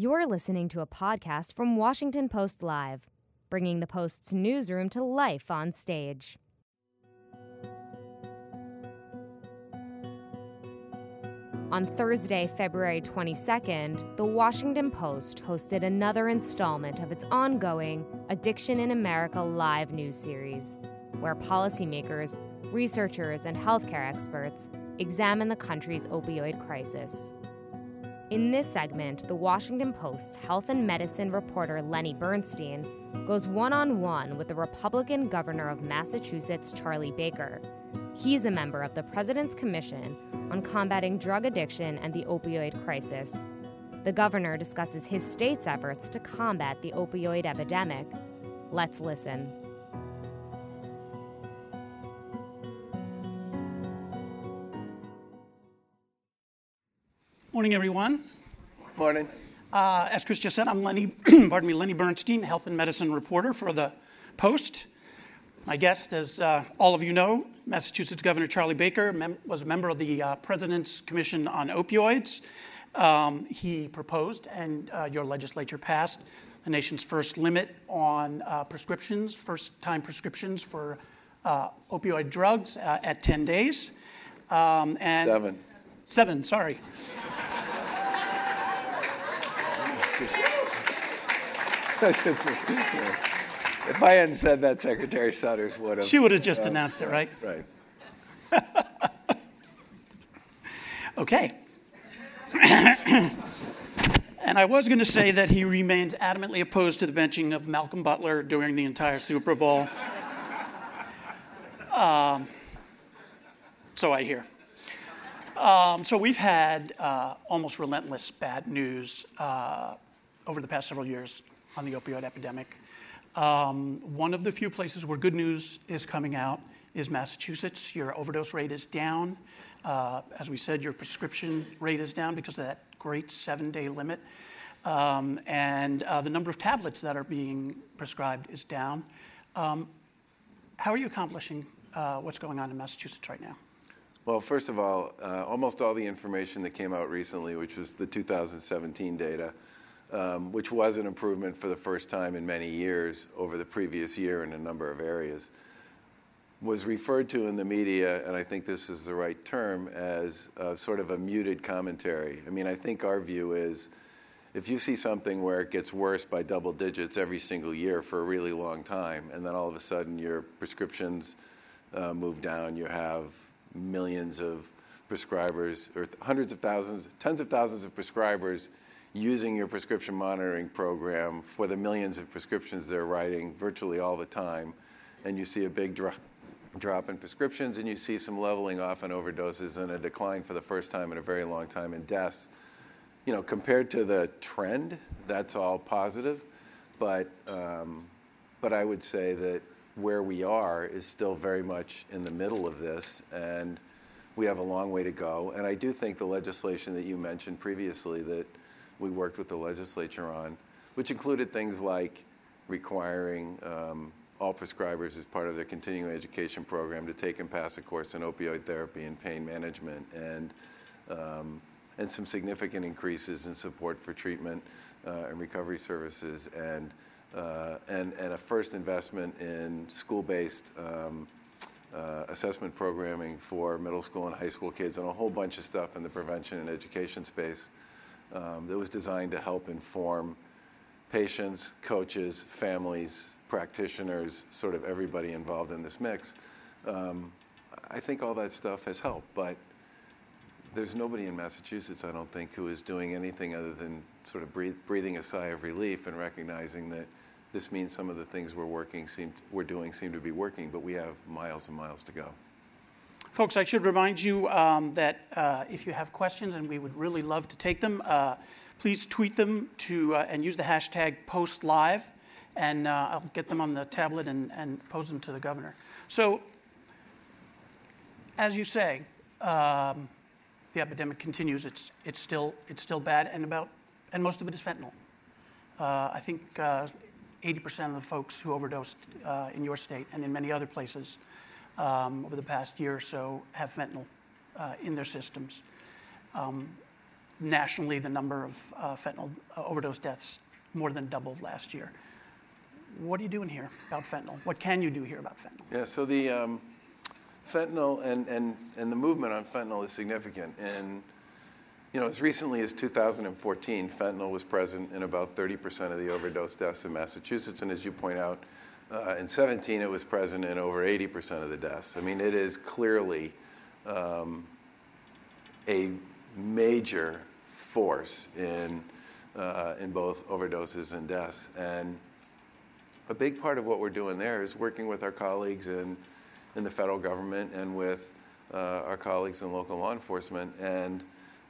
You're listening to a podcast from Washington Post Live, bringing the Post's newsroom to life on stage. On Thursday, February 22nd, the Washington Post hosted another installment of its ongoing Addiction in America live news series, where policymakers, researchers, and healthcare experts examine the country's opioid crisis. In this segment, the Washington Post's health and medicine reporter Lenny Bernstein goes one on one with the Republican governor of Massachusetts, Charlie Baker. He's a member of the President's Commission on Combating Drug Addiction and the Opioid Crisis. The governor discusses his state's efforts to combat the opioid epidemic. Let's listen. Morning, everyone. Morning. Uh, as Chris just said, I'm Lenny, pardon me, Lenny Bernstein, health and medicine reporter for the Post. My guest, as uh, all of you know, Massachusetts Governor Charlie Baker mem- was a member of the uh, President's Commission on Opioids. Um, he proposed, and uh, your legislature passed, the nation's first limit on uh, prescriptions, first-time prescriptions for uh, opioid drugs uh, at 10 days. Um, and Seven. Seven, sorry. if I hadn't said that, Secretary Sudders would have. She would have just announced it, right? Right. okay. and I was going to say that he remains adamantly opposed to the benching of Malcolm Butler during the entire Super Bowl. Um, so I hear. Um, so we've had uh, almost relentless bad news uh, over the past several years on the opioid epidemic. Um, one of the few places where good news is coming out is Massachusetts. Your overdose rate is down. Uh, as we said, your prescription rate is down because of that great seven day limit. Um, and uh, the number of tablets that are being prescribed is down. Um, how are you accomplishing uh, what's going on in Massachusetts right now? Well, first of all, uh, almost all the information that came out recently, which was the 2017 data, which was an improvement for the first time in many years over the previous year in a number of areas, was referred to in the media, and I think this is the right term, as sort of a muted commentary. I mean, I think our view is if you see something where it gets worse by double digits every single year for a really long time, and then all of a sudden your prescriptions uh, move down, you have millions of prescribers, or hundreds of thousands, tens of thousands of prescribers using your prescription monitoring program for the millions of prescriptions they're writing virtually all the time, and you see a big drop, drop in prescriptions, and you see some leveling off in overdoses and a decline for the first time in a very long time in deaths. You know, compared to the trend, that's all positive, but um, but I would say that where we are is still very much in the middle of this, and we have a long way to go. And I do think the legislation that you mentioned previously that we worked with the legislature on, which included things like requiring um, all prescribers as part of their continuing education program to take and pass a course in opioid therapy and pain management, and um, and some significant increases in support for treatment uh, and recovery services, and uh, and and a first investment in school-based. Um, uh, assessment programming for middle school and high school kids, and a whole bunch of stuff in the prevention and education space um, that was designed to help inform patients, coaches, families, practitioners, sort of everybody involved in this mix. Um, I think all that stuff has helped, but there's nobody in Massachusetts, I don't think, who is doing anything other than sort of breathe, breathing a sigh of relief and recognizing that this means some of the things we're working seem we're doing seem to be working, but we have miles and miles to go. Folks, I should remind you um, that uh, if you have questions, and we would really love to take them, uh, please tweet them to uh, and use the hashtag PostLive, and uh, I'll get them on the tablet and, and pose them to the governor. So, as you say, um, the epidemic continues. It's, it's, still, it's still bad, and, about, and most of it is fentanyl. Uh, I think 80% uh, of the folks who overdosed in your state and in many other places um, over the past year or so have fentanyl uh, in their systems. Um, nationally, the number of uh, fentanyl uh, overdose deaths more than doubled last year. What are you doing here about fentanyl? What can you do here about fentanyl? Yeah, so the um, fentanyl and, and, and the movement on fentanyl is significant. And, you know, as recently as 2014, fentanyl was present in about 30% of the overdose deaths in Massachusetts. And as you point out, uh, in 17, it was present in over 80% of the deaths. I mean, it is clearly um, a major force in, uh, in both overdoses and deaths. And a big part of what we're doing there is working with our colleagues in, in the federal government and with uh, our colleagues in local law enforcement. And,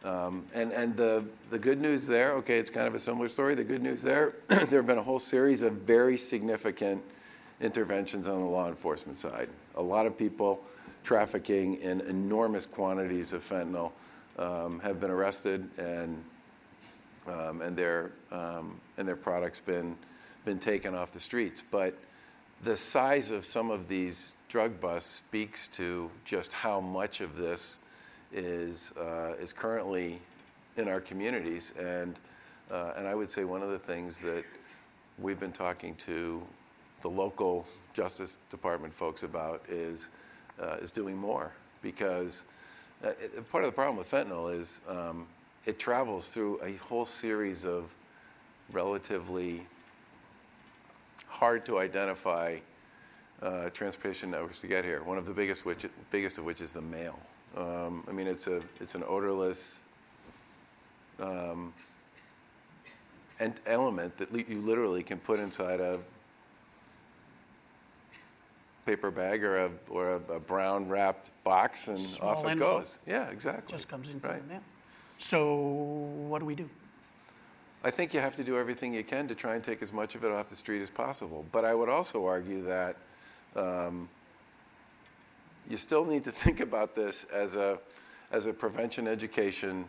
um, and, and the, the good news there, okay, it's kind of a similar story. The good news there, there have been a whole series of very significant interventions on the law enforcement side. A lot of people trafficking in enormous quantities of fentanyl um, have been arrested and, um, and, their, um, and their products been been taken off the streets. But the size of some of these drug busts speaks to just how much of this is, uh, is currently in our communities. And, uh, and I would say one of the things that we've been talking to the local Justice Department folks about is, uh, is doing more because uh, it, part of the problem with fentanyl is um, it travels through a whole series of relatively hard to identify uh, transportation networks to get here. One of the biggest, which, biggest of which is the mail. Um, I mean, it's, a, it's an odorless um, element that li- you literally can put inside a paper bag or a, or a, a brown wrapped box and Small off it envelope. goes. Yeah, exactly. Just comes in Right. the mail. So what do we do? I think you have to do everything you can to try and take as much of it off the street as possible. But I would also argue that um, you still need to think about this as a, as a prevention education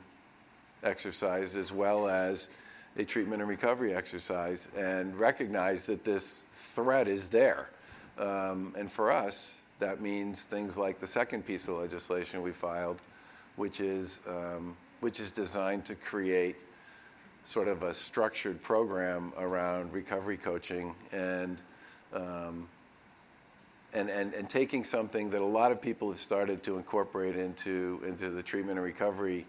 exercise as well as a treatment and recovery exercise and recognize that this threat is there. Um, and for us, that means things like the second piece of legislation we filed, which is, um, which is designed to create sort of a structured program around recovery coaching and, um, and, and, and taking something that a lot of people have started to incorporate into, into the treatment and recovery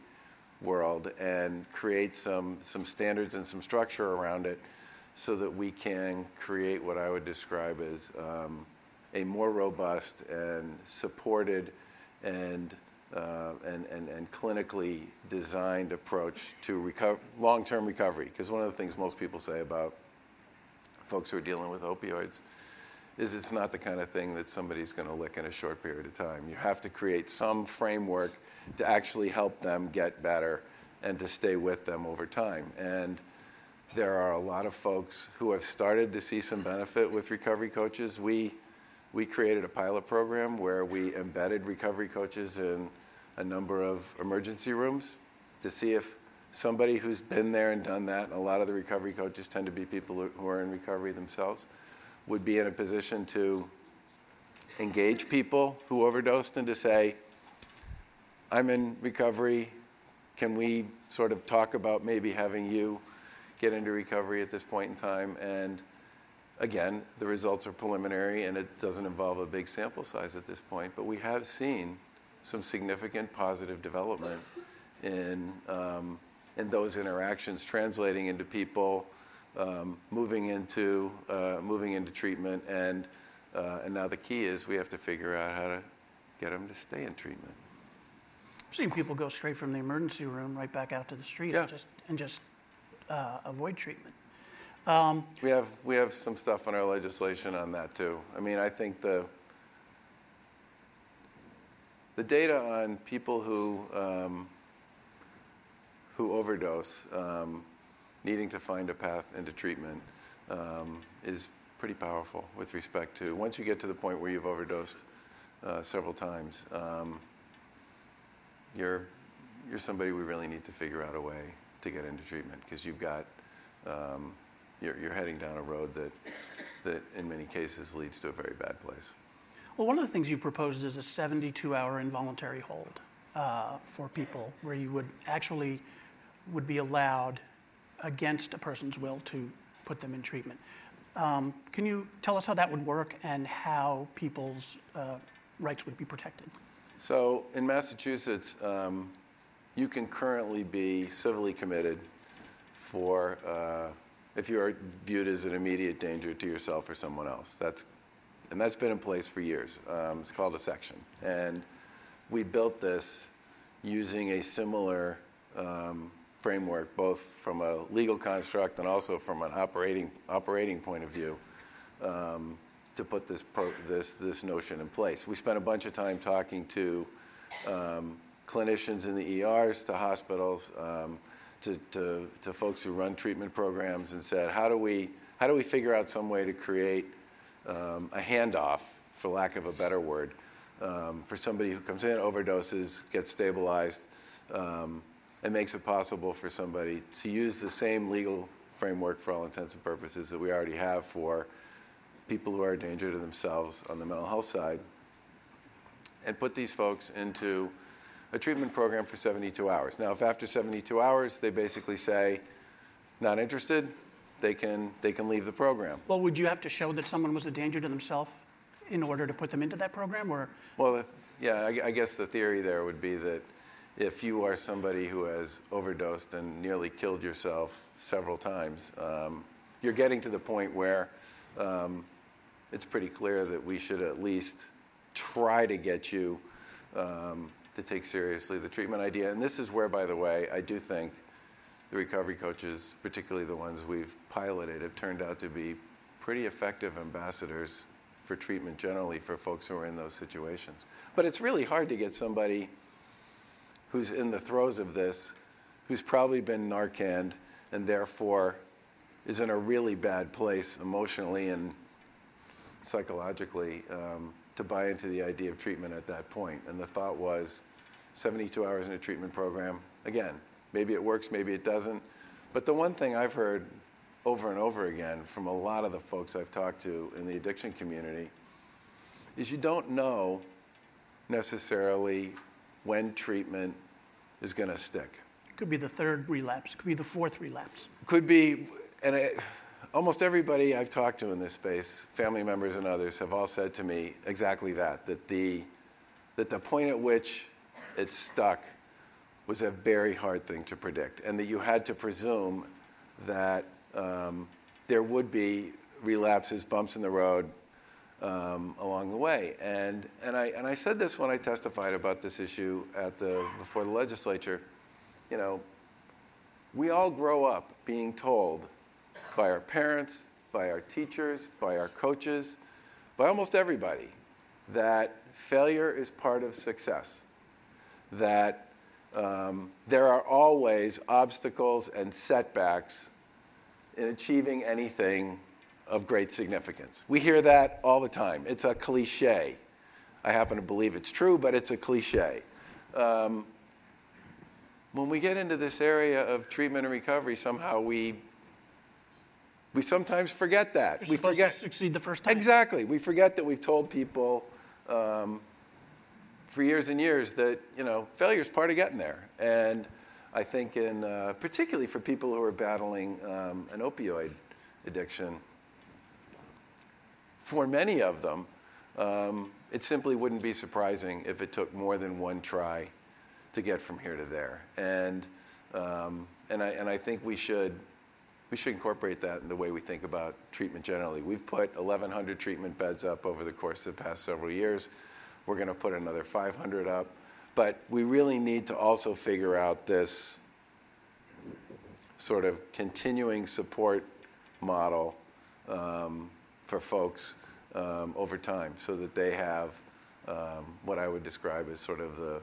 world and create some, some standards and some structure around it so that we can create what I would describe as um, a more robust and supported and uh, and, and, and clinically designed approach to reco- long-term recovery. Because one of the things most people say about folks who are dealing with opioids is it's not the kind of thing that somebody's going to lick in a short period of time. You have to create some framework to actually help them get better and to stay with them over time. And there are a lot of folks who have started to see some benefit with recovery coaches. We we created a pilot program where we embedded recovery coaches in a number of emergency rooms to see if somebody who's been there and done that, and a lot of the recovery coaches tend to be people who- who are in recovery themselves, would be in a position to engage people who overdosed and to say, I'm in recovery. Can we sort of talk about maybe having you get into recovery at this point in time? And again, the results are preliminary and it doesn't involve a big sample size at this point, but we have seen some significant positive development in, um, in those interactions translating into people um, moving into uh, moving into treatment and uh, and now the key is we have to figure out how to get them to stay in treatment. I've seen people go straight from the emergency room right back out to the street Yeah. and just, and just uh, avoid treatment. We have, we have some stuff in our legislation on that too. I mean, I think the, the data on people who, um, who overdose, um, needing to find a path into treatment, um, is pretty powerful with respect to, once you get to the point where you've overdosed uh, several times, um, you're, you're somebody we really need to figure out a way to get into treatment because you've got, um, you're, you're heading down a road that, that in many cases leads to a very bad place. Well, one of the things you've proposed is a 72 hour involuntary hold uh, for people where you would actually would be allowed against a person's will to put them in treatment. Um, can you tell us how that would work and how people's uh, rights would be protected? So in Massachusetts, um, you can currently be civilly committed for uh, if you are viewed as an immediate danger to yourself or someone else. That's and that's been in place for years. Um, it's called a section, and we built this using a similar um, framework, both from a legal construct and also from an operating operating point of view, um, to put this pro, this this notion in place. We spent a bunch of time talking to um, clinicians in the ERs, to hospitals, um, to, to, to folks who run treatment programs, and said, how do we how do we figure out some way to create um, a handoff, for lack of a better word, um, for somebody who comes in, overdoses, gets stabilized, um, and makes it possible for somebody to use the same legal framework for all intents and purposes that we already have for people who are a danger to themselves on the mental health side, and put these folks into a treatment program for 72 hours. Now, if after 72 hours they basically say, not interested, they can, they can leave the program. Well, would you have to show that someone was a danger to themselves in order to put them into that program, or? Well, yeah, I, I guess the theory there would be that if you are somebody who has overdosed and nearly killed yourself several times, um, you're getting to the point where um, it's pretty clear that we should at least try to get you um, to take seriously the treatment idea. And this is where, by the way, I do think the recovery coaches, particularly the ones we've piloted, have turned out to be pretty effective ambassadors for treatment generally for folks who are in those situations. But it's really hard to get somebody who's in the throes of this, who's probably been Narcaned and therefore is in a really bad place emotionally and psychologically um, to buy into the idea of treatment at that point. And the thought was 72 hours in a treatment program. Again, maybe it works, maybe it doesn't. But the one thing I've heard over and over again from a lot of the folks I've talked to in the addiction community is you don't know necessarily when treatment is going to stick. It could be the third relapse, it could be the fourth relapse. Could be, and it, almost everybody I've talked to in this space, family members and others, have all said to me exactly that that the, that the point at which it stuck was a very hard thing to predict, and that you had to presume that um, there would be relapses, bumps in the road um, along the way. And, and, I, and I said this when I testified about this issue at the, before the legislature. You know, we all grow up being told by our parents, by our teachers, by our coaches, by almost everybody that failure is part of success, that um, there are always obstacles and setbacks in achieving anything of great significance. We hear that all the time. It's a cliche. I happen to believe it's true, but it's a cliche. Um, when we get into this area of treatment and recovery, somehow we we sometimes forget that. You're we forget to succeed the first time. exactly. We forget that we've told people um, for years and years that you know failure is part of getting there. And I think, in uh, particularly for people who are battling um, an opioid addiction, for many of them, um, it simply wouldn't be surprising if it took more than one try to get from here to there. And um, and I and I think we should we should incorporate that in the way we think about treatment generally. We've put 1,100 treatment beds up over the course of the past several years. We're going to put another 500 up. But we really need to also figure out this sort of continuing support model um, for folks um, over time so that they have um, what I would describe as sort of the,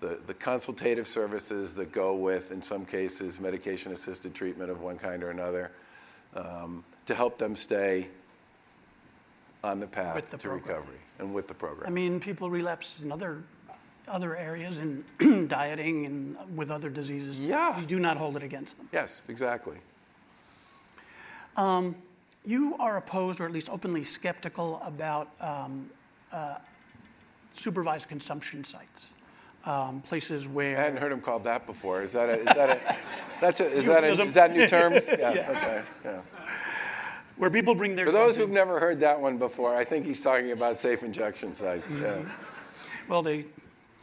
the, the, consultative services that go with, in some cases, medication assisted treatment of one kind or another um, to help them stay on the path the to program. recovery and with the program. I mean, people relapse in other other areas in dieting and with other diseases. Yeah. We do not hold it against them. yes, exactly. You are opposed, or at least openly skeptical, about um, uh, supervised consumption sites. um, places where. I hadn't heard him called that before. Is that a, is that a, that's a, is that a, is that a new term? Yeah, Yeah. okay, yeah. Where people bring their For those who've never heard that one before, I think he's talking about safe injection sites. Mm-hmm. Yeah. Well, they,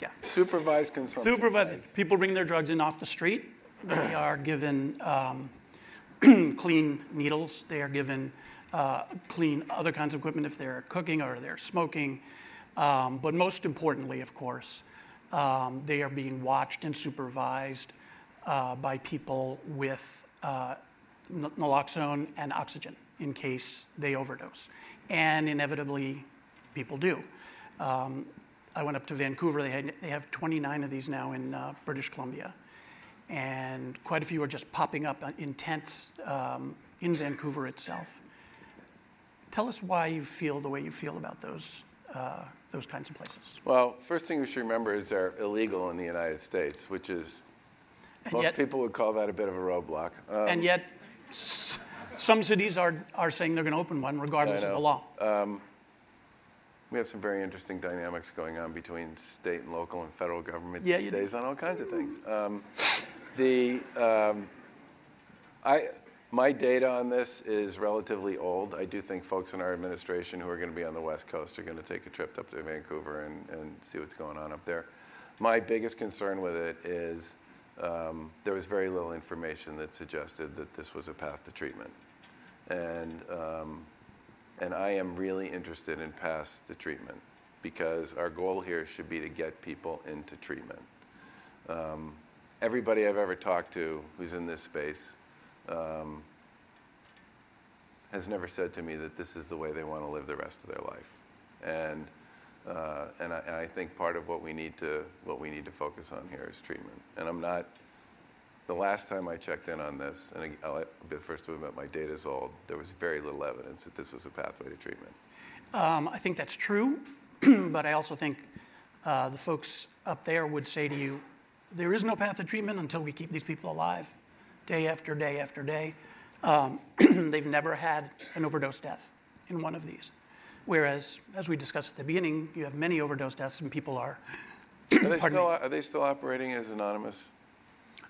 yeah. Supervised consumption Supervised. sites. People bring their drugs in off the street. They are given um, clean needles. They are given uh, clean other kinds of equipment if they're cooking or they're smoking. Um, but most importantly, of course, um, they are being watched and supervised uh, by people with uh, n- naloxone and oxygen in case they overdose. And inevitably, people do. Um, I went up to Vancouver. They, had, they have 29 of these now in uh, British Columbia. And quite a few are just popping up in tents um, in Vancouver itself. Tell us why you feel the way you feel about those, uh, those kinds of places. Well, first thing we should remember is they're illegal in the United States, which is, And most yet, people would call that a bit of a roadblock. Um, and yet s- some cities are, are saying they're going to open one regardless of the law. we have some very interesting dynamics going on between state and local and federal government Yeah, these you do. days on all kinds of things. Um, the, um, I, my data on this is relatively old. I do think folks in our administration who are going to be on the West Coast are going to take a trip up to Vancouver and, and see what's going on up there. My biggest concern with it is um, there was very little information that suggested that this was a path to treatment. And um, and I am really interested in paths to treatment because our goal here should be to get people into treatment. Um, everybody I've ever talked to who's in this space um, has never said to me that this is the way they want to live the rest of their life. And, uh, and, I, and I think part of what we, need to, what we need to focus on here is treatment. And I'm not, the last time I checked in on this, and I'll be the first to admit my data is old, there was very little evidence that this was a pathway to treatment. Um, I think that's true, but I also think uh, the folks up there would say to you, there is no path to treatment until we keep these people alive, day after day after day. Um, they've never had an overdose death in one of these. Whereas, as we discussed at the beginning, you have many overdose deaths and people are, Are they, still, are they still operating as anonymous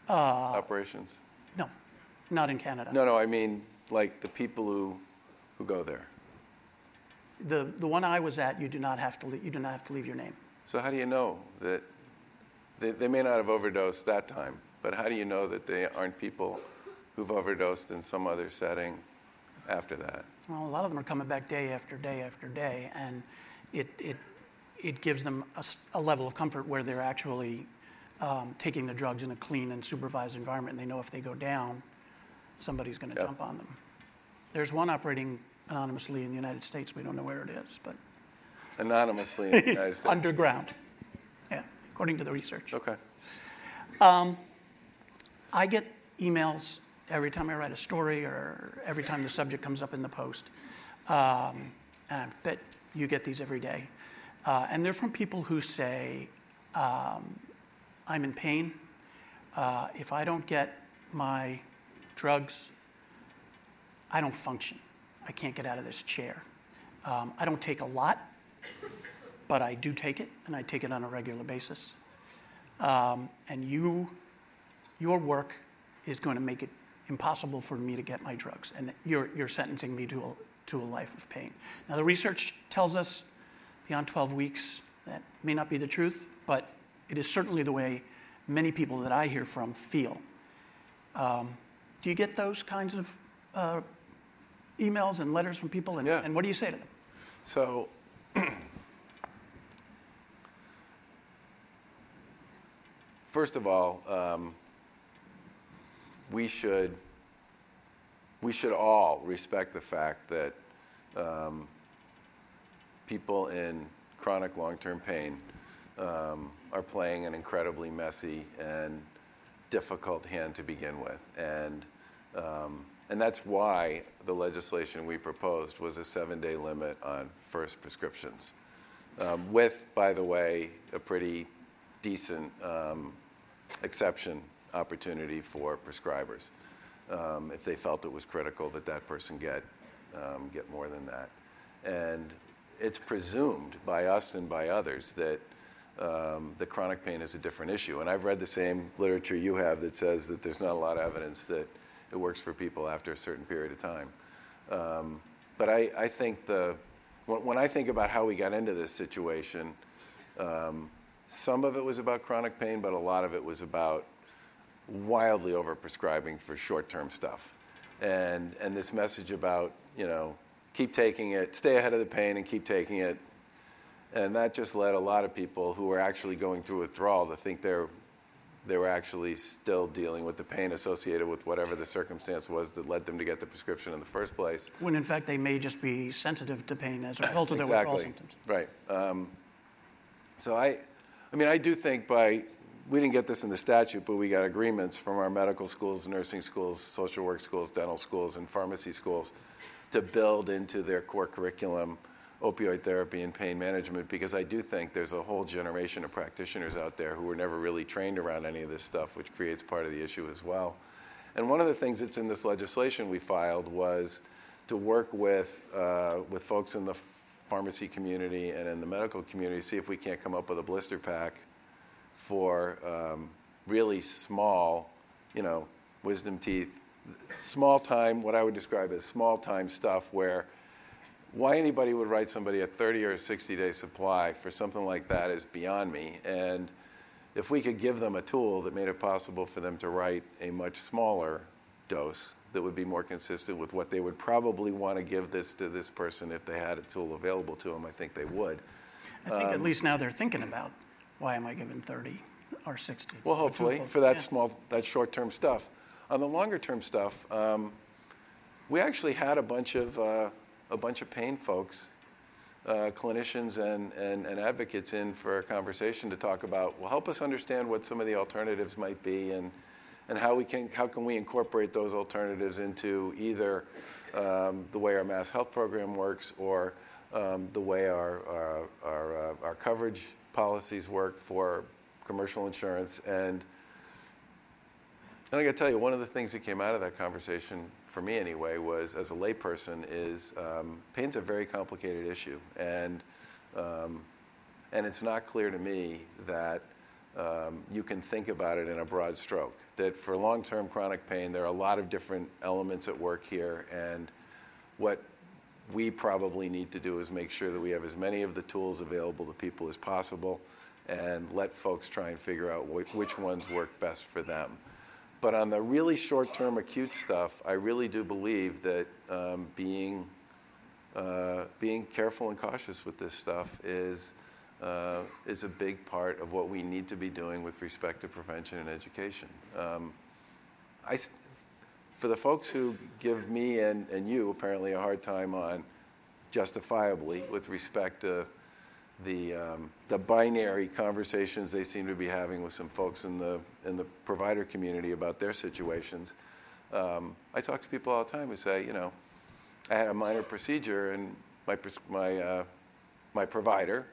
Uh, operations? no, not in Canada. No, no, I mean like the people who, who go there. The, the one I was at, you do not have to, le- you do not have to leave your name. So how do you know that they, they may not have overdosed that time, but how do you know that they aren't people who've overdosed in some other setting after that? Well, a lot of them are coming back day after day after day, and it, it, it gives them a level of comfort where they're actually um, taking the drugs in a clean and supervised environment, and they know if they go down, somebody's going to Yep. jump on them. There's one operating anonymously in the United States. We don't know where it is, but Anonymously in the United States. underground. Yeah, according to the research. Okay. I get emails every time I write a story or every time the subject comes up in the post. Um, and I bet you get these every day. Uh, and they're from people who say, um, I'm in pain. Uh, if I don't get my drugs, I don't function. I can't get out of this chair. Um, I don't take a lot, but I do take it, and I take it on a regular basis. Um, and you your work is going to make it impossible for me to get my drugs, and you're, you're sentencing me to a, to a life of pain. Now, the research tells us beyond 12 weeks that may not be the truth, but it is certainly the way many people that I hear from feel. Um, do you get those kinds of uh, emails and letters from people, and, Yeah. and what do you say to them? So, first of all, um, we should we should all respect the fact that um, people in chronic long-term pain um, are playing an incredibly messy and difficult hand to begin with, and um, and that's why the legislation we proposed was a seven-day limit on first prescriptions, um, with, by the way, a pretty decent um, exception opportunity for prescribers. Um, if they felt it was critical that that person get um, get more than that, and it's presumed by us and by others that um, the chronic pain is a different issue. And I've read the same literature you have that says that there's not a lot of evidence that it works for people after a certain period of time. Um, but I, I think the, when, when, I think about how we got into this situation, um, some of it was about chronic pain, but a lot of it was about wildly overprescribing for short-term stuff. And, and this message about, you know, keep taking it, stay ahead of the pain and keep taking it. And that just led a lot of people who were actually going through withdrawal to think they're, they were actually still dealing with the pain associated with whatever the circumstance was that led them to get the prescription in the first place. When in fact they may just be sensitive to pain as a result of their exactly. withdrawal symptoms. Right. Um, so I, I mean, I do think by we didn't get this in the statute, but we got agreements from our medical schools, nursing schools, social work schools, dental schools, and pharmacy schools to build into their core curriculum opioid therapy and pain management because I do think there's a whole generation of practitioners out there who were never really trained around any of this stuff, which creates part of the issue as well. And one of the things that's in this legislation we filed was to work with, uh, with folks in the pharmacy community and in the medical community, to see if we can't come up with a blister pack for um, really small, you know, wisdom teeth, small time, what I would describe as small time stuff where why anybody would write somebody a 30 or a 60 day supply for something like that is beyond me. And if we could give them a tool that made it possible for them to write a much smaller dose that would be more consistent with what they would probably want to give this to this person if they had a tool available to them, I think they would. I think um, at least now they're thinking about why am I giving 30 or 60? Well, hopefully for that yeah. small, that short-term stuff. On the longer-term stuff, um, we actually had a bunch of uh, a bunch of pain folks, uh, clinicians and, and, and advocates in for a conversation to talk about, well, help us understand what some of the alternatives might be and, and how, we can, how can we incorporate those alternatives into either um, the way our mass health program works or um, the way our, our, our, uh, our coverage policies work for commercial insurance. And, and I got to tell you, one of the things that came out of that conversation for me anyway, was as a layperson, is um, pain's a very complicated issue, and um, and it's not clear to me that um, you can think about it in a broad stroke. That for long-term chronic pain, there are a lot of different elements at work here, and what we probably need to do is make sure that we have as many of the tools available to people as possible, and let folks try and figure out wh- which ones work best for them. But on the really short term acute stuff, I really do believe that um, being, uh, being careful and cautious with this stuff is, uh, is a big part of what we need to be doing with respect to prevention and education. Um, I, for the folks who give me and, and you apparently a hard time on justifiably with respect to the, um, the binary conversations they seem to be having with some folks in the, in the provider community about their situations. Um, I talk to people all the time who say, you know, I had a minor procedure and my, my, uh, my provider,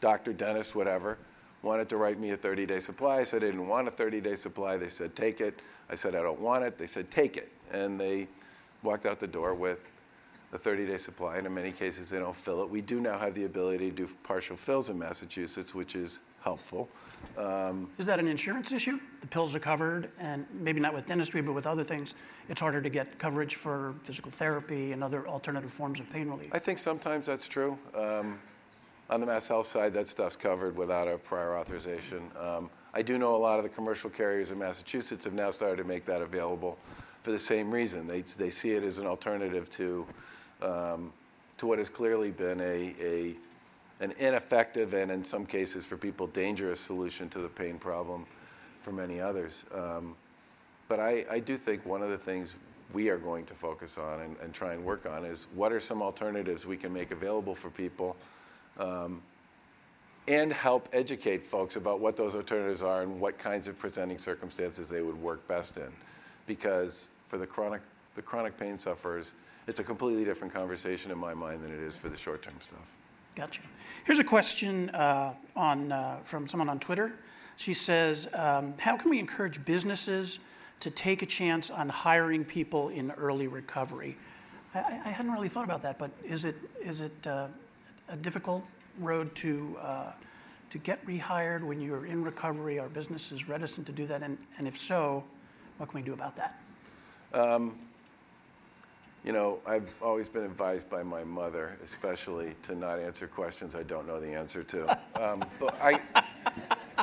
doctor, dentist, whatever, wanted to write me a 30 day supply. I said I didn't want a 30 day supply. They said, take it. I said, I don't want it. They said, take it. And they walked out the door with a 30-day supply, and in many cases they don't fill it. We do now have the ability to do partial fills in Massachusetts, which is helpful. Um, is that an insurance issue? The pills are covered, and maybe not with dentistry, but with other things, it's harder to get coverage for physical therapy and other alternative forms of pain relief. I think sometimes that's true. Um, on the Mass Health side, that stuff's covered without a prior authorization. Um, I do know a lot of the commercial carriers in Massachusetts have now started to make that available for the same reason. They, they see it as an alternative to um, to what has clearly been a, a, an ineffective and, in some cases, for people, dangerous solution to the pain problem for many others. Um, but I, I do think one of the things we are going to focus on and, and, try and work on is what are some alternatives we can make available for people um, and help educate folks about what those alternatives are and what kinds of presenting circumstances they would work best in. Because for the chronic, the chronic pain sufferers, it's a completely different conversation in my mind than it is for the short term stuff. Gotcha. Here's a question uh, on, uh, from someone on Twitter. She says, um, How can we encourage businesses to take a chance on hiring people in early recovery? I, I hadn't really thought about that, but is it, is it uh, a difficult road to, uh, to get rehired when you're in recovery? Are businesses reticent to do that? And, and if so, what can we do about that? Um, you know, I've always been advised by my mother, especially, to not answer questions I don't know the answer to. Um, but I,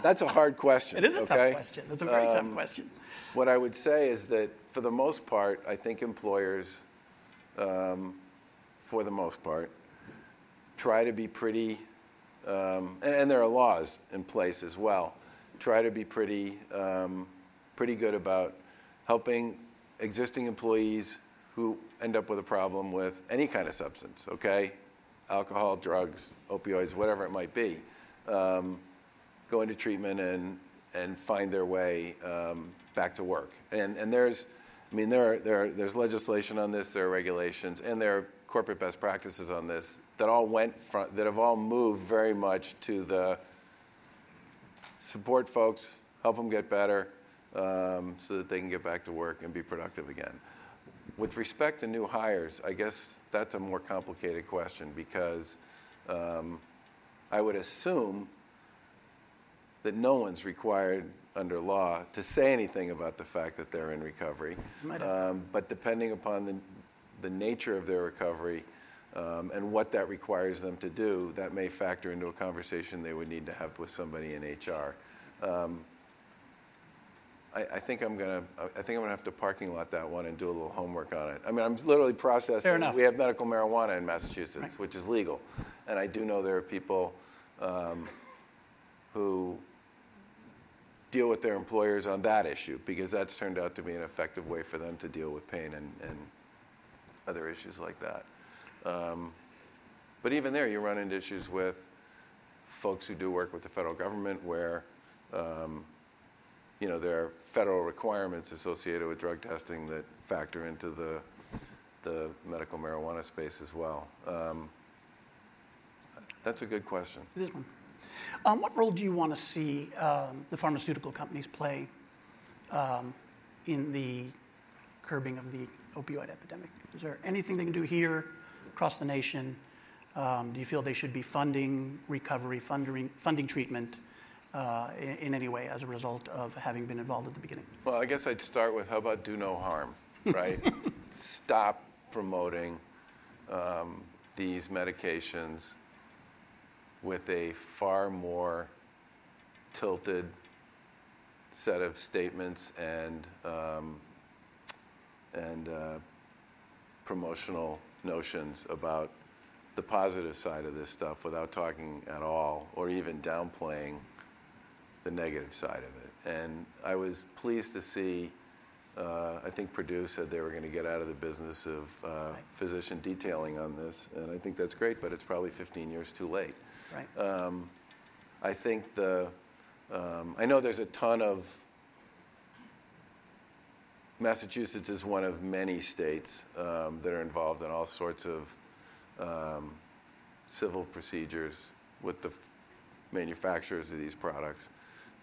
that's a hard question. It is a okay? tough question. It's a very Um, tough question. What I would say is that for the most part, I think employers, um, for the most part, try to be pretty, um, and, and there are laws in place as well, try to be pretty, um, pretty good about helping existing employees who end up with a problem with any kind of substance, okay? Alcohol, drugs, opioids, whatever it might be, um, go into treatment and, and find their way um, back to work. And, and there's, I mean, there are, there are, there's legislation on this, there are regulations, and there are corporate best practices on this that all went from, that have all moved very much to the support folks, help them get better, um, so that they can get back to work and be productive again. With respect to new hires, I guess that's a more complicated question because um, I would assume that no one's required under law to say anything about the fact that they're in recovery. Might have to. Um, but depending upon the, the nature of their recovery um, and what that requires them to do, that may factor into a conversation they would need to have with somebody in HR. Um, I, I think I'm gonna. I think I'm gonna have to parking lot that one and do a little homework on it. I mean, I'm literally processing. Fair enough. We have medical marijuana in Massachusetts, which is legal, and I do know there are people um, who deal with their employers on that issue because that's turned out to be an effective way for them to deal with pain and, and other issues like that. Um, but even there, you run into issues with folks who do work with the federal government where um, you know, there are federal requirements associated with drug testing that factor into the, the medical marijuana space as well. Um, that's a good question. It is one. Um, what role do you want to see um, the pharmaceutical companies play um, in the curbing of the opioid epidemic? Is there anything they can do here across the nation? Um, do you feel they should be funding recovery, funding, funding treatment uh, in, in any way as a result of having been involved at the beginning? Well, I guess I'd start with how about do no harm, right? Stop promoting um, these medications with a far more tilted set of statements and um, and uh, promotional notions about the positive side of this stuff without talking at all or even downplaying the negative side of it. And I was pleased to see, uh, I think Purdue said they were going to get out of the business of uh, physician detailing on this, and I think that's great, but it's probably 15 years too late. Right. Um, I think the, um, I know there's a ton of, Massachusetts is one of many states um, that are involved in all sorts of um, civil procedures with the manufacturers of these products.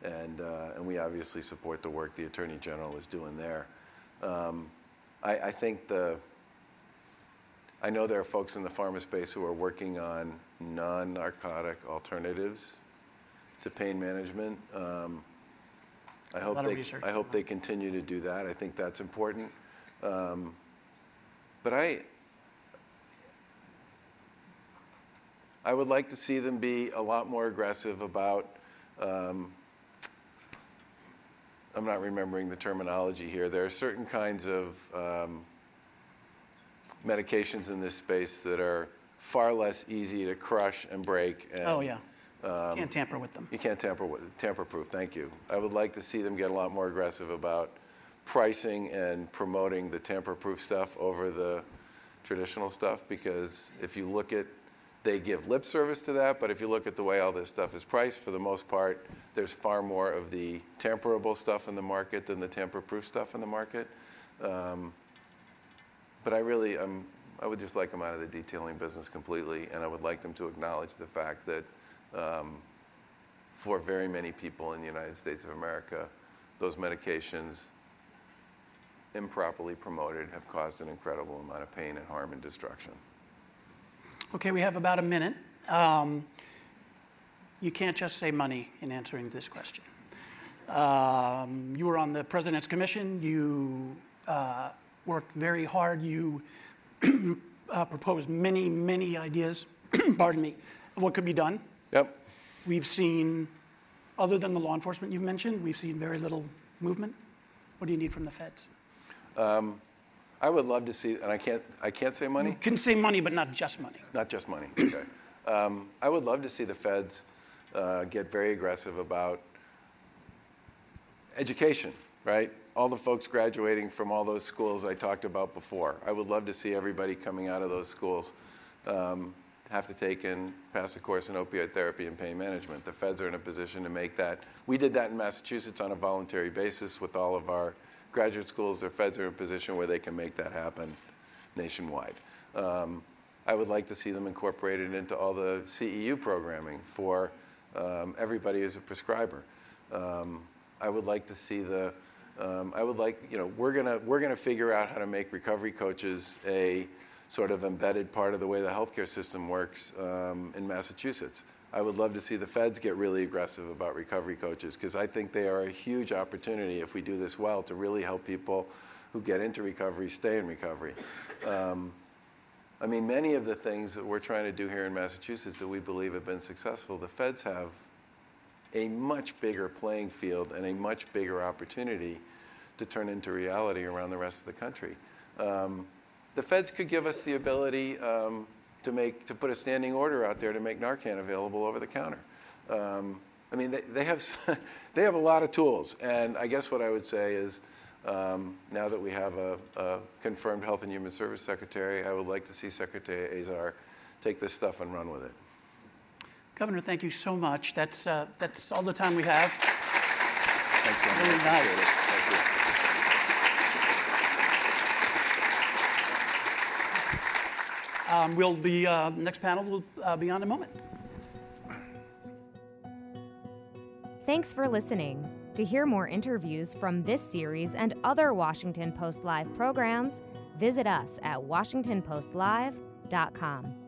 And, uh, and we obviously support the work the Attorney General is doing there. Um, I, I think the, I know there are folks in the pharma space who are working on non-narcotic alternatives to pain management. Um, I hope they, I hope they continue to do that. I think that's important. Um, but I, I would like to see them be a lot more aggressive about. Um, I'm not remembering the terminology here. There are certain kinds of um, medications in this space that are far less easy to crush and break. And Oh, yeah. Can't tamper with them. You can't tamper with tamper-proof. Thank you. I would like to see them get a lot more aggressive about pricing and promoting the tamper-proof stuff over the traditional stuff because if you look at they give lip service to that, but if you look at the way all this stuff is priced, for the most part, there's far more of the tamperable stuff in the market than the tamper-proof stuff in the market. Um, but I really, um, I would just like them out of the detailing business completely, and I would like them to acknowledge the fact that um, for very many people in the United States of America, those medications, improperly promoted, have caused an incredible amount of pain and harm and destruction. Okay, we have about a minute. Um, you can't just say money in answering this question. Um, you were on the president's commission. You uh, worked very hard. You uh, proposed many, many ideas, pardon me, of what could be done. Yep. We've seen, other than the law enforcement you've mentioned, we've seen very little movement. What do you need from the feds? Um, I would love to see, and I can't, I can't say money. You can say money, but not just money. Not just money. Okay. Um, I would love to see the feds uh, get very aggressive about education, right? All the folks graduating from all those schools I talked about before. I would love to see everybody coming out of those schools um, have to take and pass a course in opioid therapy and pain management. The feds are in a position to make that. We did that in Massachusetts on a voluntary basis with all of our graduate schools. The feds are in a position where they can make that happen nationwide. Um, I would like to see them incorporated into all the CEU programming for um, everybody who's a prescriber. Um, I would like to see the, um, I would like, you know, we're gonna, we're gonna figure out how to make recovery coaches a sort of embedded part of the way the healthcare system works um, in Massachusetts. I would love to see the feds get really aggressive about recovery coaches because I think they are a huge opportunity if we do this well to really help people who get into recovery stay in recovery. Um, I mean, many of the things that we're trying to do here in Massachusetts that we believe have been successful, the feds have a much bigger playing field and a much bigger opportunity to turn into reality around the rest of the country. Um, the feds could give us the ability um, to make to put a standing order out there to make Narcan available over the counter. Um, I mean, they, they have they have a lot of tools, and I guess what I would say is. Um, now that we have a, a, confirmed Health and Human Service Secretary, I would like to see Secretary Azar take this stuff and run with it. Governor, thank you so much. That's, uh, that's all the time we have. Thanks so much. Very nice. Thank you. Um, we'll be, uh, next panel will uh, be on in a moment. Thanks for listening. To hear more interviews from this series and other Washington Post Live programs, visit us at WashingtonPostLive.com.